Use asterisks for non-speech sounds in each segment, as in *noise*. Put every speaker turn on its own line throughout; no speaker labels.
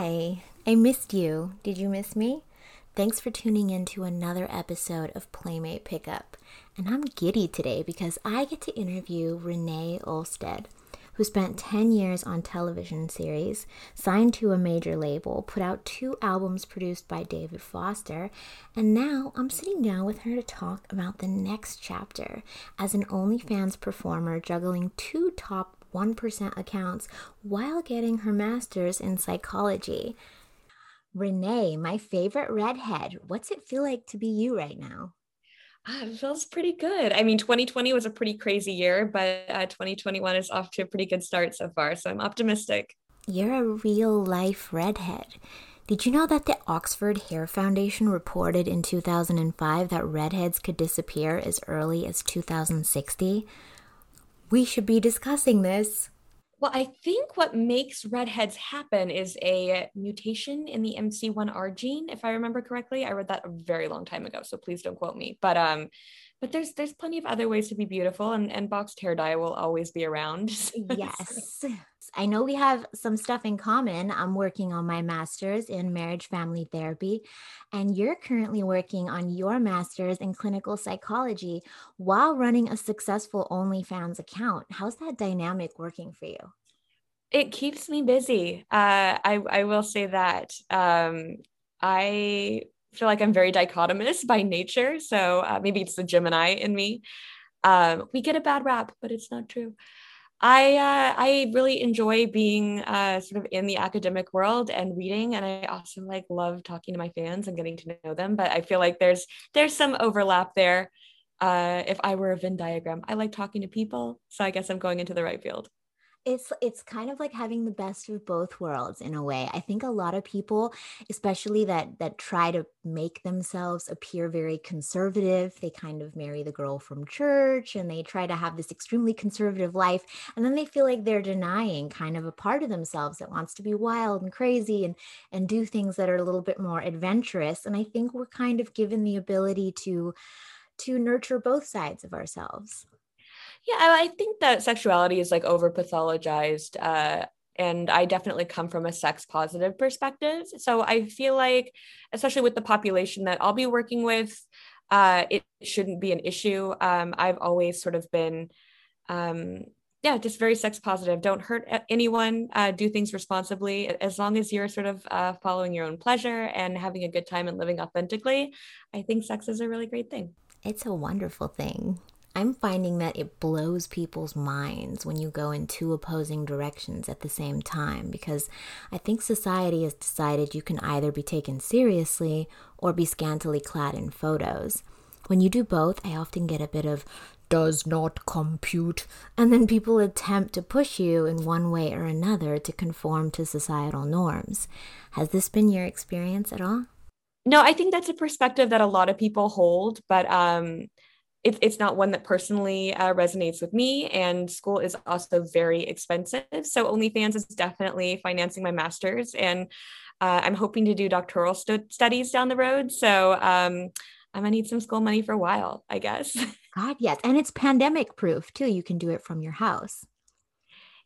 Hi, I missed you. Did you miss me? Thanks for tuning in to another episode of Playmate Pickup. And I'm giddy today because I get to interview Renee Olstead, who spent 10 years on television series, signed to a major label, put out two albums produced by David Foster, and now I'm sitting down with her to talk about the next chapter as an OnlyFans performer juggling two top 1% accounts while getting her master's in psychology. Renee, my favorite redhead, what's it feel like to be you right now?
Uh, it feels pretty good. I mean, 2020 was a pretty crazy year, but uh, 2021 is off to a pretty good start so far. So I'm optimistic.
You're a real life redhead. Did you know that the Oxford Hair Foundation reported in 2005 that redheads could disappear as early as 2060? We should be discussing this.
Well, I think what makes redheads happen is a mutation in the MC1R gene, if I remember correctly. I read that a very long time ago, so please don't quote me. But um, but there's there's plenty of other ways to be beautiful, and and boxed hair dye will always be around. *laughs*
yes, I know we have some stuff in common. I'm working on my master's in marriage family therapy, and you're currently working on your master's in clinical psychology while running a successful OnlyFans account. How's that dynamic working for you?
It keeps me busy. Uh, I I will say that. Um, I feel like I'm very dichotomous by nature, so uh, maybe it's the Gemini in me. Um, we get a bad rap, but it's not true. I uh, I really enjoy being uh, sort of in the academic world and reading, and I also like love talking to my fans and getting to know them. But I feel like there's there's some overlap there. Uh, if I were a Venn diagram, I like talking to people, so I guess I'm going into the right field
it's it's kind of like having the best of both worlds in a way. I think a lot of people especially that that try to make themselves appear very conservative they kind of marry the girl from church and they try to have this extremely conservative life and then they feel like they're denying kind of a part of themselves that wants to be wild and crazy and and do things that are a little bit more adventurous and i think we're kind of given the ability to to nurture both sides of ourselves
yeah, I think that sexuality is like over pathologized. Uh, and I definitely come from a sex positive perspective. So I feel like, especially with the population that I'll be working with, uh, it shouldn't be an issue. Um, I've always sort of been, um, yeah, just very sex positive. Don't hurt anyone. Uh, do things responsibly. As long as you're sort of uh, following your own pleasure and having a good time and living authentically, I think sex is a really great thing.
It's a wonderful thing. I'm finding that it blows people's minds when you go in two opposing directions at the same time because I think society has decided you can either be taken seriously or be scantily clad in photos. When you do both, I often get a bit of does not compute, and then people attempt to push you in one way or another to conform to societal norms. Has this been your experience at all?
No, I think that's a perspective that a lot of people hold, but um, it, it's not one that personally uh, resonates with me. And school is also very expensive. So OnlyFans is definitely financing my master's. And uh, I'm hoping to do doctoral st- studies down the road. So um, I'm gonna need some school money for a while, I guess. *laughs*
God, yes. And it's pandemic proof too. You can do it from your house.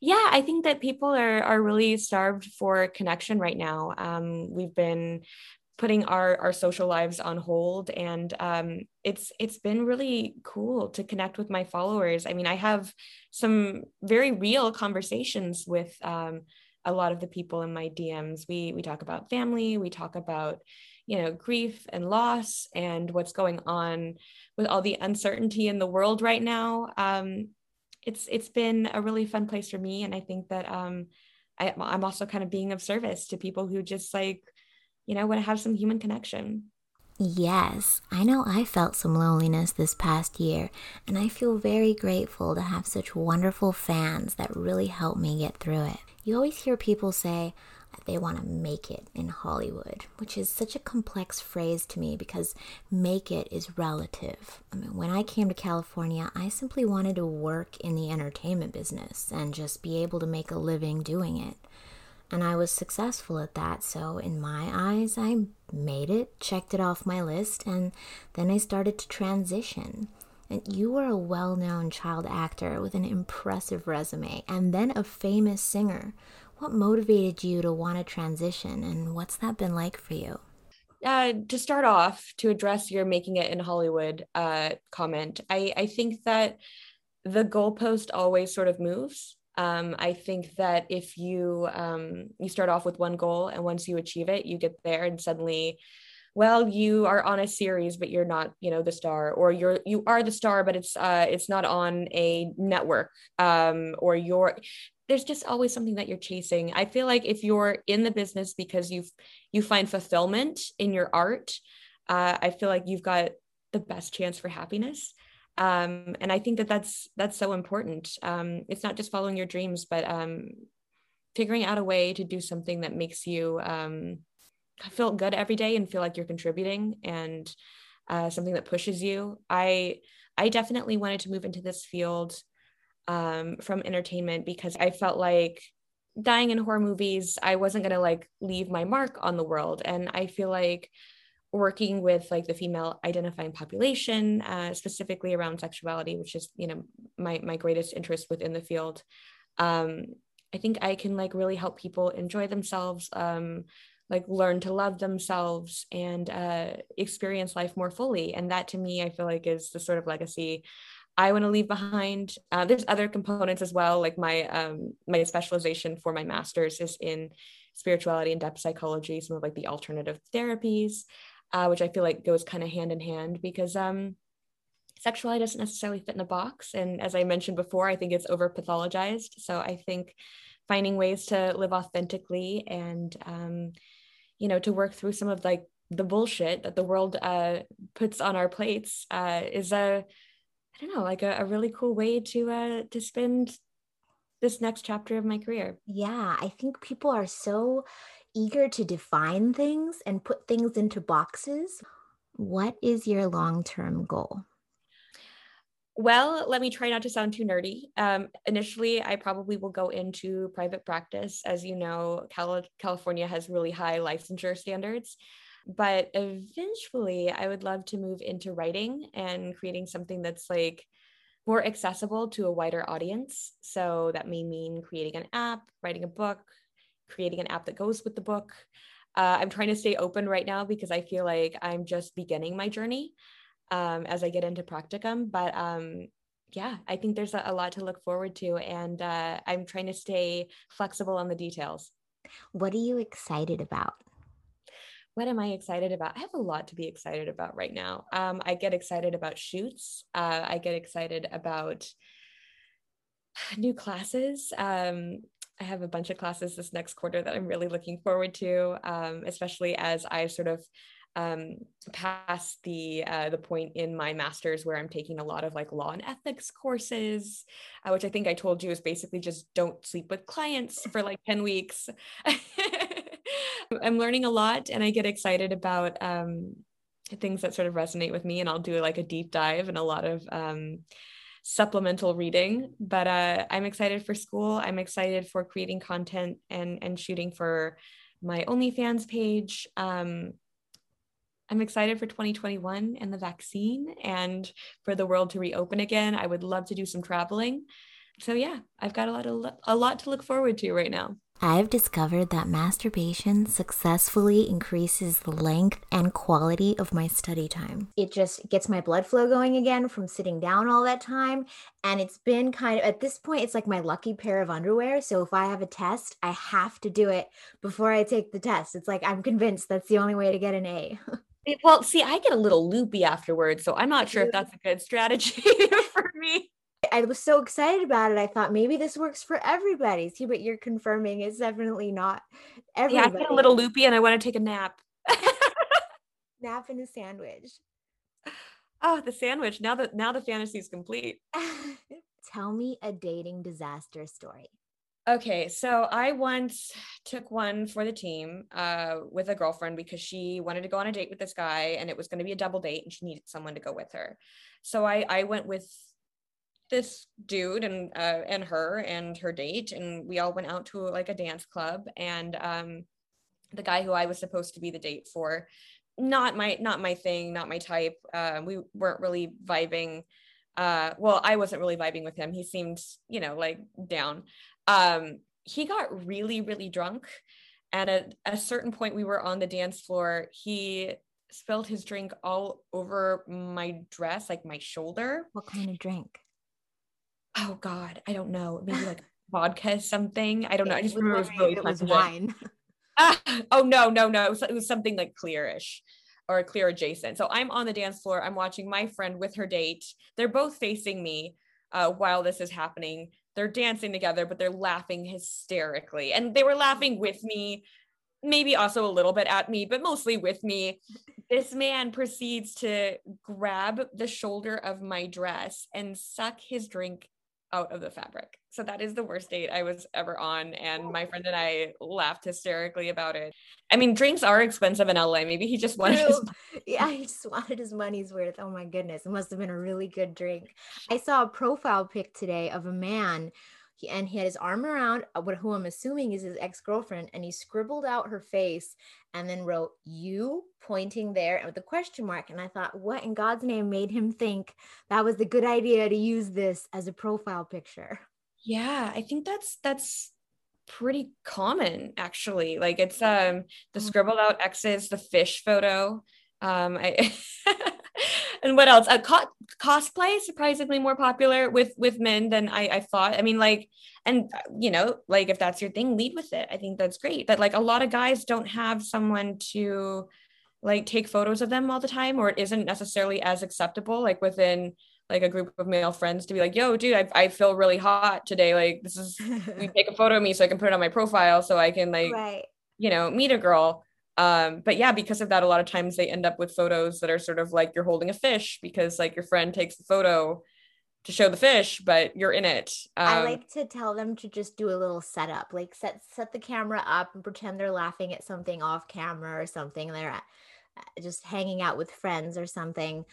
Yeah, I think that people are are really starved for connection right now. Um, we've been putting our our social lives on hold. And um, it's it's been really cool to connect with my followers. I mean i have some very real conversations with um, a lot of the people in my dms we we talk about family we talk about you know grief and loss and what's going on with all the uncertainty in the world right now. Um, it's it's been a really fun place for me. And i think that um, I, i'm also kind of being of service to people who just like you know, want to have some human connection.
Yes, I know I felt some loneliness this past year, and I feel very grateful to have such wonderful fans that really helped me get through it. You always hear people say they want to make it in Hollywood, which is such a complex phrase to me because make it is relative. I mean, when I came to California, I simply wanted to work in the entertainment business and just be able to make a living doing it. And I was successful at that. So, in my eyes, I made it, checked it off my list, and then I started to transition. And you were a well known child actor with an impressive resume and then a famous singer. What motivated you to want to transition and what's that been like for you?
Uh, to start off, to address your making it in Hollywood uh, comment, I, I think that the goalpost always sort of moves. Um, I think that if you um, you start off with one goal and once you achieve it, you get there and suddenly well you are on a series but you're not you know the star or you're you are the star but it's uh it's not on a network um or you're there's just always something that you're chasing. I feel like if you're in the business because you've you find fulfillment in your art uh, i feel like you've got the best chance for happiness um, and i think that that's that's so important um, it's not just following your dreams but um, figuring out a way to do something that makes you um, feel good every day and feel like you're contributing and uh, something that pushes you. I I definitely wanted to move into this field um, from entertainment because I felt like dying in horror movies, I wasn't gonna like leave my mark on the world, and I feel like working with like the female identifying population uh, specifically around sexuality which is you know my my greatest interest within the field. Um, i think i can like really help people enjoy themselves um, like learn to love themselves and uh, experience life more fully. And that to me i feel like is the sort of legacy i want to leave behind. Uh, there's other components as well like my um, my specialization for my master's is in spirituality and depth psychology some of like the alternative therapies uh, which i feel like goes kind of hand in hand because um, sexuality doesn't necessarily fit in a box and as i mentioned before i think it's over pathologized so i think finding ways to live authentically and um, you know to work through some of like the bullshit that the world uh, puts on our plates uh, is a I don't know like a, a really cool way to uh, to spend this next chapter of my career.
Yeah, I think people are so eager to define things and put things into boxes. What is your long term goal?
Well, let me try not to sound too nerdy. Um, initially, I probably will go into private practice. As you know, Cal- California has really high licensure standards. But eventually, I would love to move into writing and creating something that's like more accessible to a wider audience. So that may mean creating an app, writing a book, creating an app that goes with the book. Uh, I'm trying to stay open right now because I feel like I'm just beginning my journey um, as I get into practicum. But um, yeah, I think there's a, a, lot to look forward to, and uh, I'm trying to stay flexible on the details.
What are you excited about?
What am I excited about? I have a lot to be excited about right now. Um, I get excited about shoots. Uh, I get excited about *sighs* new classes. Um, I have a bunch of classes this next quarter that I'm really looking forward to, um, especially as I sort of um, the uh, the point in my master's where I'm taking a lot of like law and ethics courses, uh, which I think I told you is basically just don't sleep with clients for like ten weeks. *laughs* I'm learning a lot, and I get excited about um, things that sort of resonate with me, and I'll do like a deep dive and a lot of um, supplemental reading. But uh, I'm excited for school. I'm excited for creating content and and shooting for my OnlyFans page. Um, I'm excited for 2021 and the vaccine and for the world to reopen again. I would love to do some traveling. So yeah, I've got a lot of a lot to look forward to right now.
I've discovered that masturbation successfully increases the length and quality of my study time. It just gets my blood flow going again from sitting down all that time. And it's been kind of, at this point, it's like my lucky pair of underwear. So if I have a test, I have to do it before I take the test. It's like I'm convinced that's the only way to get an A. *laughs*
Well, see, I get a little loopy afterwards, so I'm not sure if that's a good strategy *laughs* for me.
I was so excited about it. I thought maybe this works for everybody. See, but you're confirming it's definitely not
everybody. Yeah, I get a little loopy and I want to take a nap. *laughs*
nap and a sandwich.
Oh, the sandwich. Now that now the fantasy is complete. *laughs*
Tell me a dating disaster story.
Okay, so I once took one for the team uh, with a girlfriend because she wanted to go on a date with this guy, and it was going to be a double date, and she needed someone to go with her. So I I went with this dude and uh, and her and her date, and we all went out to like a dance club, and um, the guy who I was supposed to be the date for, not my not my thing, not my type. Uh, we weren't really vibing. Uh, well, I wasn't really vibing with him. He seemed, you know, like down. Um, he got really, really drunk. And at a certain point, we were on the dance floor. He spilled his drink all over my dress, like my shoulder.
What kind of drink?
Oh God, I don't know. Maybe like *laughs* vodka something. I don't know. I just remember it was really
it was wine. *laughs* *laughs*
Ah, oh no, no, no. It was, it was something like clearish or clear adjacent. So I'm on the dance floor. I'm watching my friend with her date. They're both facing me uh, while this is happening. They're dancing together, but they're laughing hysterically. And they were laughing with me, maybe also a little bit at me, but mostly with me. This man proceeds to grab the shoulder of my dress and suck his drink out of the fabric. So that is the worst date I was ever on. And my friend and I laughed hysterically about it. I mean, drinks are expensive in LA. Maybe he just wanted his *laughs*
Yeah, he just wanted his money's worth. Oh my goodness. It must have been a really good drink. I saw a profile pic today of a man he, and he had his arm around uh, what who I'm assuming is his ex-girlfriend, and he scribbled out her face and then wrote you pointing there with a question mark. And I thought, what in God's name made him think that was a good idea to use this as a profile picture?
Yeah, I think that's that's pretty common actually. Like it's um the mm. scribbled out X's, the fish photo. Um I *laughs* and what else? A co- cosplay surprisingly more popular with with men than I, I thought. I mean, like, and you know, like if that's your thing, lead with it. I think that's great. But like a lot of guys don't have someone to like take photos of them all the time, or it isn't necessarily as acceptable. Like within like a group of male friends to be like, yo, dude, I, I feel really hot today. Like this is you *laughs* take a photo of me so I can put it on my profile so I can like right. you know meet a girl um but yeah because of that a lot of times they end up with photos that are sort of like you're holding a fish because like your friend takes the photo to show the fish but you're in it.
Um, i like to tell them to just do a little setup like set set the camera up and pretend they're laughing at something off camera or something they're uh, just hanging out with friends or something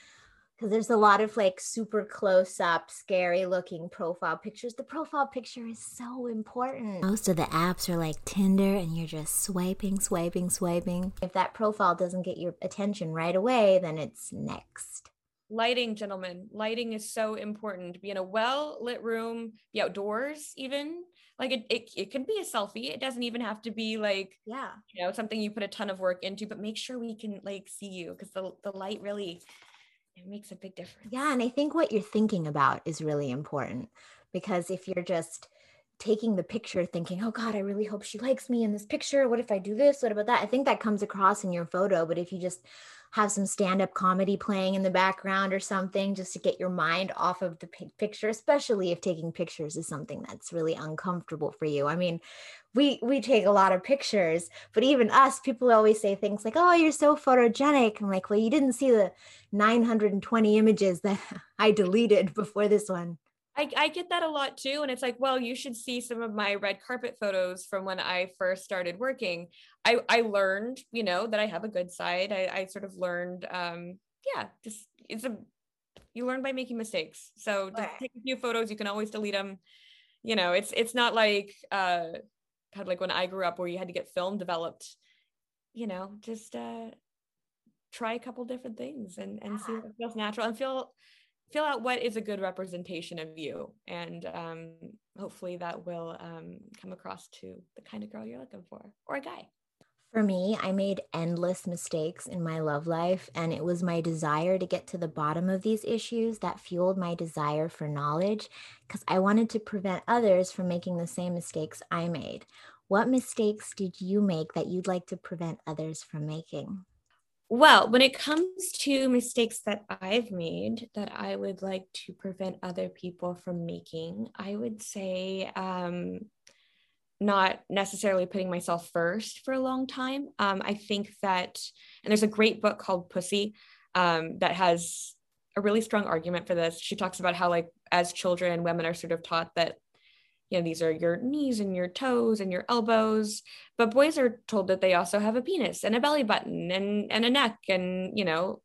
because there's a lot of like super close up, scary looking profile pictures. The profile picture is so important. Most of the apps are like Tinder and you're just swiping, swiping, swiping. If that profile doesn't get your attention right away, then it's next.
Lighting, gentlemen, lighting is so important. Be in a well lit room, be outdoors, even. Like it, it, it can be a selfie. It doesn't even have to be like,
yeah,
you know, something you put a ton of work into, but make sure we can like see you because the, the light really it makes a big difference.
Yeah. And I think what you're thinking about is really important because if you're just taking the picture thinking, oh God, I really hope she likes me in this picture. What if I do this? What about that? I think that comes across in your photo. But if you just have some stand up comedy playing in the background or something just to get your mind off of the picture, especially if taking pictures is something that's really uncomfortable for you. I mean, we we take a lot of pictures, but even us, people always say things like, "Oh, you're so photogenic." I'm like, "Well, you didn't see the 920 images that *laughs* I deleted before this one."
I, I get that a lot too. And it's like, well, you should see some of my red carpet photos from when I first started working. I, I learned, you know, that I have a good side. I, I sort of learned, um, yeah, just it's a, you learn by making mistakes. So take a few photos. You can always delete them. You know, it's, it's not like, uh, kind of like when I grew up where you had to get film developed, you know, just, uh, try a couple different things and, and yeah. see what feels natural and feel feel out what is a good representation of you and um, hopefully that will um, come across to the kind of girl you're looking for or a guy
for me, I made endless mistakes in my love life, and it was my desire to get to the bottom of these issues that fueled my desire for knowledge because I wanted to prevent others from making the same mistakes I made. What mistakes did you make that you'd like to prevent others from making?
Well, when it comes to mistakes that I've made that I would like to prevent other people from making, I would say um, not necessarily putting myself first for a long time. Um, I think that, and there's a great book called Pussy um, that has a really strong argument for this. She talks about how, like, as children, women are sort of taught that you know these are your knees and your toes and your elbows but boys are told that they also have a penis and a belly button and and a neck and you know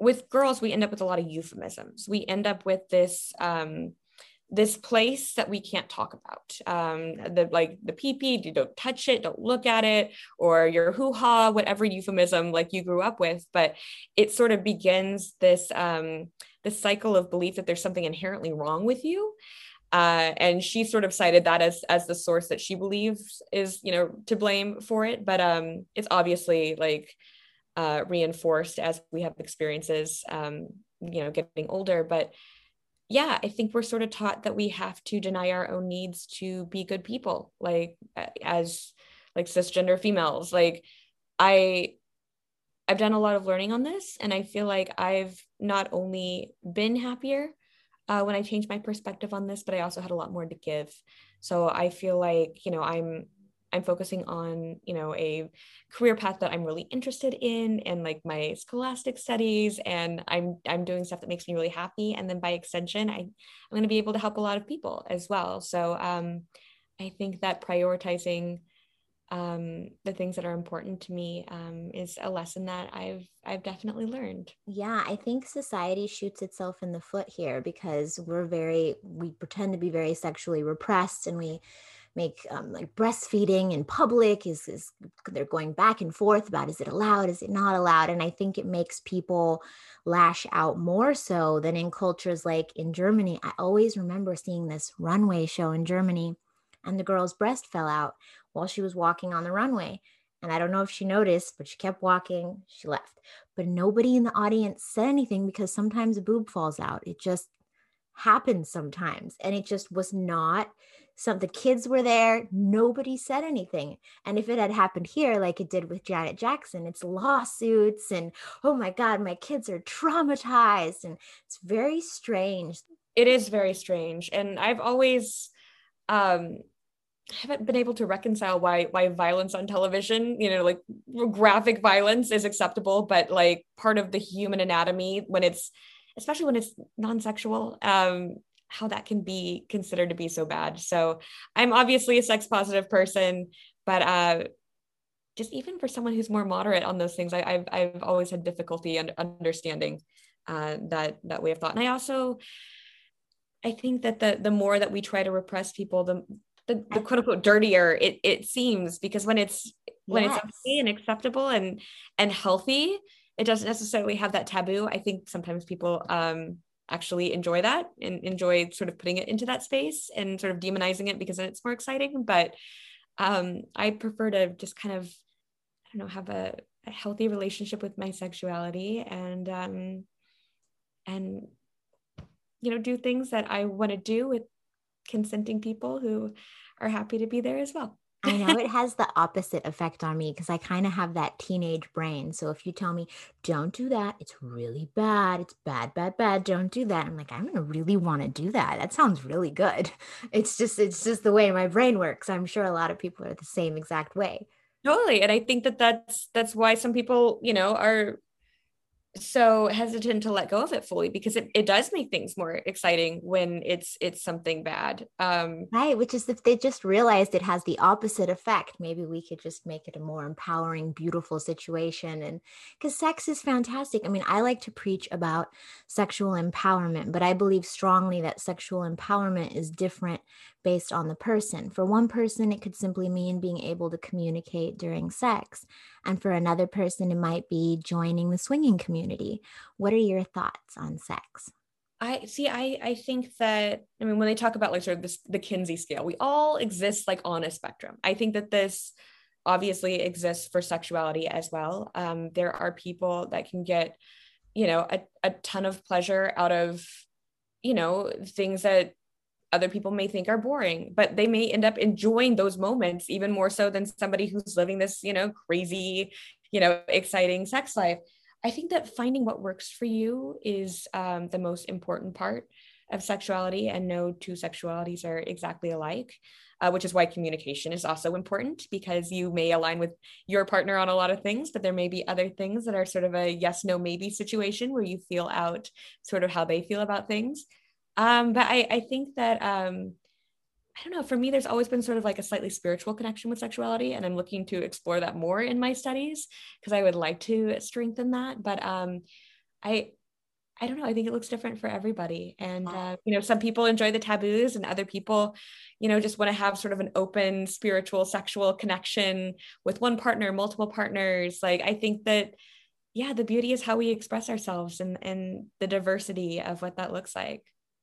with girls we end up with a lot of euphemisms. We end up with this um this place that we can't talk about. Um the like the pee you don't touch it don't look at it or your hoo-ha whatever euphemism like you grew up with. But it sort of begins this um this cycle of belief that there's something inherently wrong with you uh, and she sort of cited that as as the source that she believes is you know to blame for it. But um it's obviously like uh, reinforced as we have experiences um you know getting older. But yeah i think we're sort of taught that we have to deny our own needs to be good people like as like cisgender females. Like i i've done a lot of learning on this and i feel like i've not only been happier uh, when I changed my perspective on this, but I also had a lot more to give. So I feel like, you know, I'm I'm focusing on, you know, a career path that I'm really interested in and like my scholastic studies and I'm I'm doing stuff that makes me really happy. And then by extension, I, I'm going to be able to help a lot of people as well. So um, I think that prioritizing um, the things that are important to me um, is a lesson that I've I've definitely learned.
Yeah, I think society shoots itself in the foot here because we're very we pretend to be very sexually repressed and we make um, like breastfeeding in public. Is, is they're going back and forth about is it allowed? Is it not allowed? And i think it makes people lash out more so than in cultures like in germany. I always remember seeing this runway show in germany and the girl's breast fell out while she was walking on the runway. And I don't know if she noticed, but she kept walking. She left. But nobody in the audience said anything because sometimes a boob falls out. It just happens sometimes. And it just was not some the kids were there nobody said anything and if it had happened here like it did with janet jackson it's lawsuits and oh my god my kids are traumatized and it's very strange
it is very strange and i've always um haven't been able to reconcile why why violence on television you know like graphic violence is acceptable but like part of the human anatomy when it's especially when it's non-sexual um how that can be considered to be so bad. So i'm obviously a sex positive person but uh just even for someone who's more moderate on those things I, have I've always had difficulty in understanding uh, that that way of thought. And i also I think that the the more that we try to repress people, the the, the quote unquote dirtier it, it seems because when it's when yes. it's okay and acceptable and and healthy it doesn't necessarily have that taboo i think sometimes people um actually enjoy that and enjoy sort of putting it into that space and sort of demonizing it because then it's more exciting but um i prefer to just kind of i don't know have a, a healthy relationship with my sexuality and um and you know do things that i want to do with consenting people who are happy to be there as well.
I know it *laughs* has the opposite effect on me because I kind of have that teenage brain. So if you tell me, don't do that, it's really bad. It's bad, bad, bad. Don't do that. I'm like, I'm going to really want to do that. That sounds really good. *laughs* It's just, it's just the way my brain works. I'm sure a lot of people are the same exact way.
Totally. And I think that that's, that's why some people, you know, are so hesitant to let go of it fully because it, it does make things more exciting when it's it's something bad um
right which is if they just realized it has the opposite effect maybe we could just make it a more empowering beautiful situation and because sex is fantastic i mean i like to preach about sexual empowerment but i believe strongly that sexual empowerment is different based on the person. For one person, it could simply mean being able to communicate during sex. And for another person, it might be joining the swinging community. What are your thoughts on sex?
I see. I I think that I mean when they talk about like sort of this the Kinsey scale, we all exist like on a spectrum. I think that this obviously exists for sexuality as well. Um, there are people that can get, you know, a, a ton of pleasure out of, you know, things that other people may think are boring, but they may end up enjoying those moments even more so than somebody who's living this, you know, crazy, you know, exciting sex life. I think that finding what works for you is um, the most important part of sexuality, and no two sexualities are exactly alike. Uh, which is why communication is also important because you may align with your partner on a lot of things, but there may be other things that are sort of a yes, no, maybe situation where you feel out sort of how they feel about things. Um, but I, I think that um, I don't know, for me, there's always been sort of like a slightly spiritual connection with sexuality, and I'm looking to explore that more in my studies because I would like to strengthen that. But um, I I don't know. I think it looks different for everybody. And, uh, you know, some people enjoy the taboos and other people, you know, just want to have sort of an open spiritual, sexual connection with one partner, multiple partners. Like, I think that, yeah, the beauty is how we express ourselves and, and the diversity of what that looks like.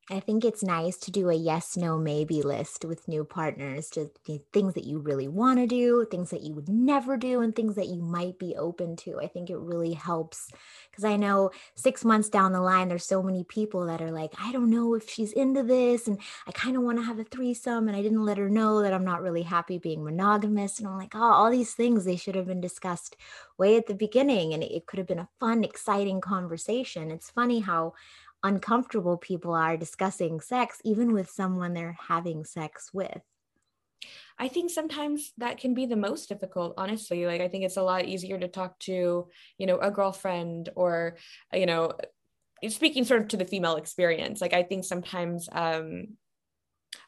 I think it's nice to do a yes, no, maybe list with new partners, just things that you really want to do, things that you would never do, and things that you might be open to. I think it really helps because I know six months down the line, there's so many people that are like, I don't know if she's into this, and I kind of want to have a threesome, and I didn't let her know that I'm not really happy being monogamous. And I'm like, oh, all these things they should have been discussed way at the beginning, and it could have been a fun, exciting conversation. It's funny how uncomfortable people are discussing sex, even with someone they're having sex with.
I think sometimes that can be the most difficult, honestly. Like, I think it's a lot easier to talk to, you know, a girlfriend or, you know, speaking sort of to the female experience. Like, I think sometimes, um,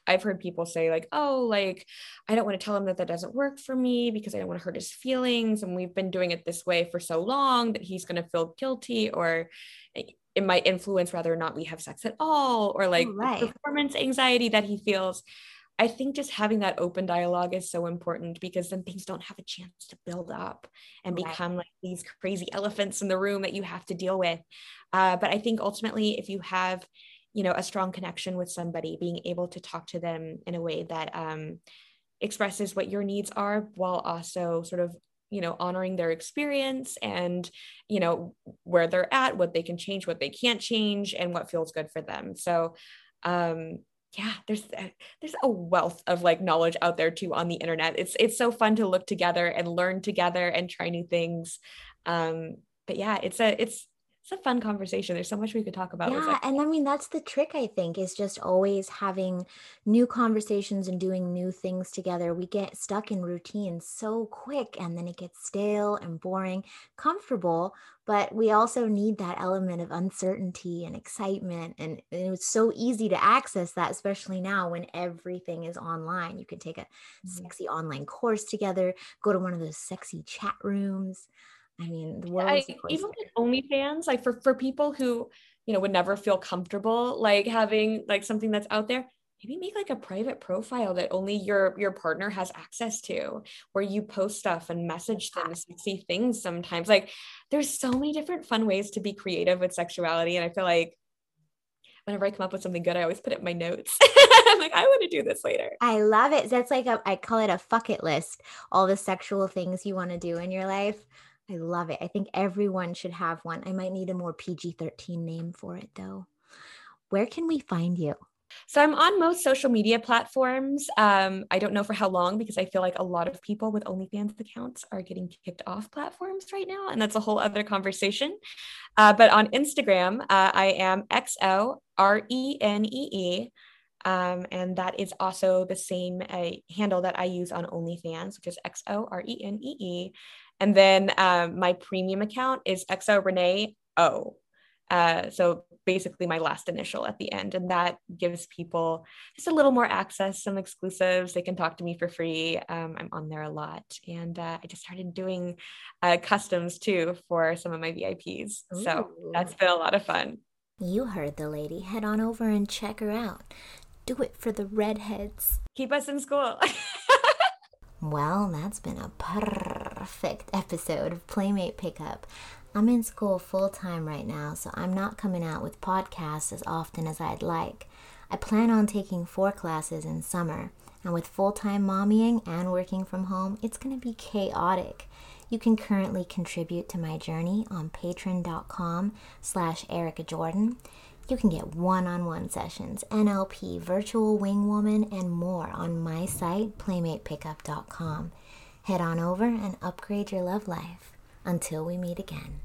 I've heard people say, like, oh, like, I don't want to tell him that that doesn't work for me because I don't want to hurt his feelings. And we've been doing it this way for so long that he's going to feel guilty or, it might influence whether or not we have sex at all or like right. performance anxiety that he feels i think just having that open dialogue is so important because then things don't have a chance to build up and right. become like these crazy elephants in the room that you have to deal with uh, but i think ultimately if you have you know a strong connection with somebody being able to talk to them in a way that um, expresses what your needs are while also sort of you know honoring their experience and you know where they're at what they can change what they can't change and what feels good for them. So um yeah there's a, there's a wealth of like knowledge out there too on the internet. It's it's so fun to look together and learn together and try new things. Um but yeah it's a it's it's a fun conversation. There's so much we could talk about.
Yeah, and I mean that's the trick. I think is just always having new conversations and doing new things together. We get stuck in routine so quick, and then it gets stale and boring. Comfortable, but we also need that element of uncertainty and excitement. And, and it's so easy to access that, especially now when everything is online. You can take a mm-hmm. sexy online course together, go to one of those sexy chat rooms. I mean, the world.
even with OnlyFans, like for for people who you know would never feel comfortable like having like something that's out there, maybe make like a private profile that only your your partner has access to, where you post stuff and message them ah. sexy things. Sometimes, like there's so many different fun ways to be creative with sexuality, and I feel like whenever I come up with something good, I always put it in my notes. *laughs* I'm like, I want to do this later.
I love it. That's like a, I call it a fuck it list. All the sexual things you want to do in your life. I love it. I think everyone should have one. I might need a more PG 13 name for it though. Where can we find you?
So I'm on most social media platforms. Um, I don't know for how long because I feel like a lot of people with OnlyFans accounts are getting kicked off platforms right now, and that's a whole other conversation. Uh, but on Instagram, uh, I am X O R E N E E. Um, and that is also the same uh, handle that I use on OnlyFans, which is X O R E N E E. And then um, my premium account is XO Renee O. Uh, so basically my last initial at the end. And that gives people just a little more access, some exclusives. They can talk to me for free. Um, I'm on there a lot. And uh, I just started doing uh, customs too for some of my VIPs. Ooh. So that's been a lot of fun.
You heard the lady. Head on over and check her out. Do it for the redheads.
Keep us in school. *laughs*
Well, that's been a perfect episode of Playmate Pickup. I'm in school full time right now, so I'm not coming out with podcasts as often as I'd like. I plan on taking four classes in summer, and with full time mommying and working from home, it's going to be chaotic. You can currently contribute to my journey on patreon.com slash Erica Jordan. You can get one on one sessions, NLP, virtual wing woman, and more on my site, playmatepickup.com. Head on over and upgrade your love life. Until we meet again.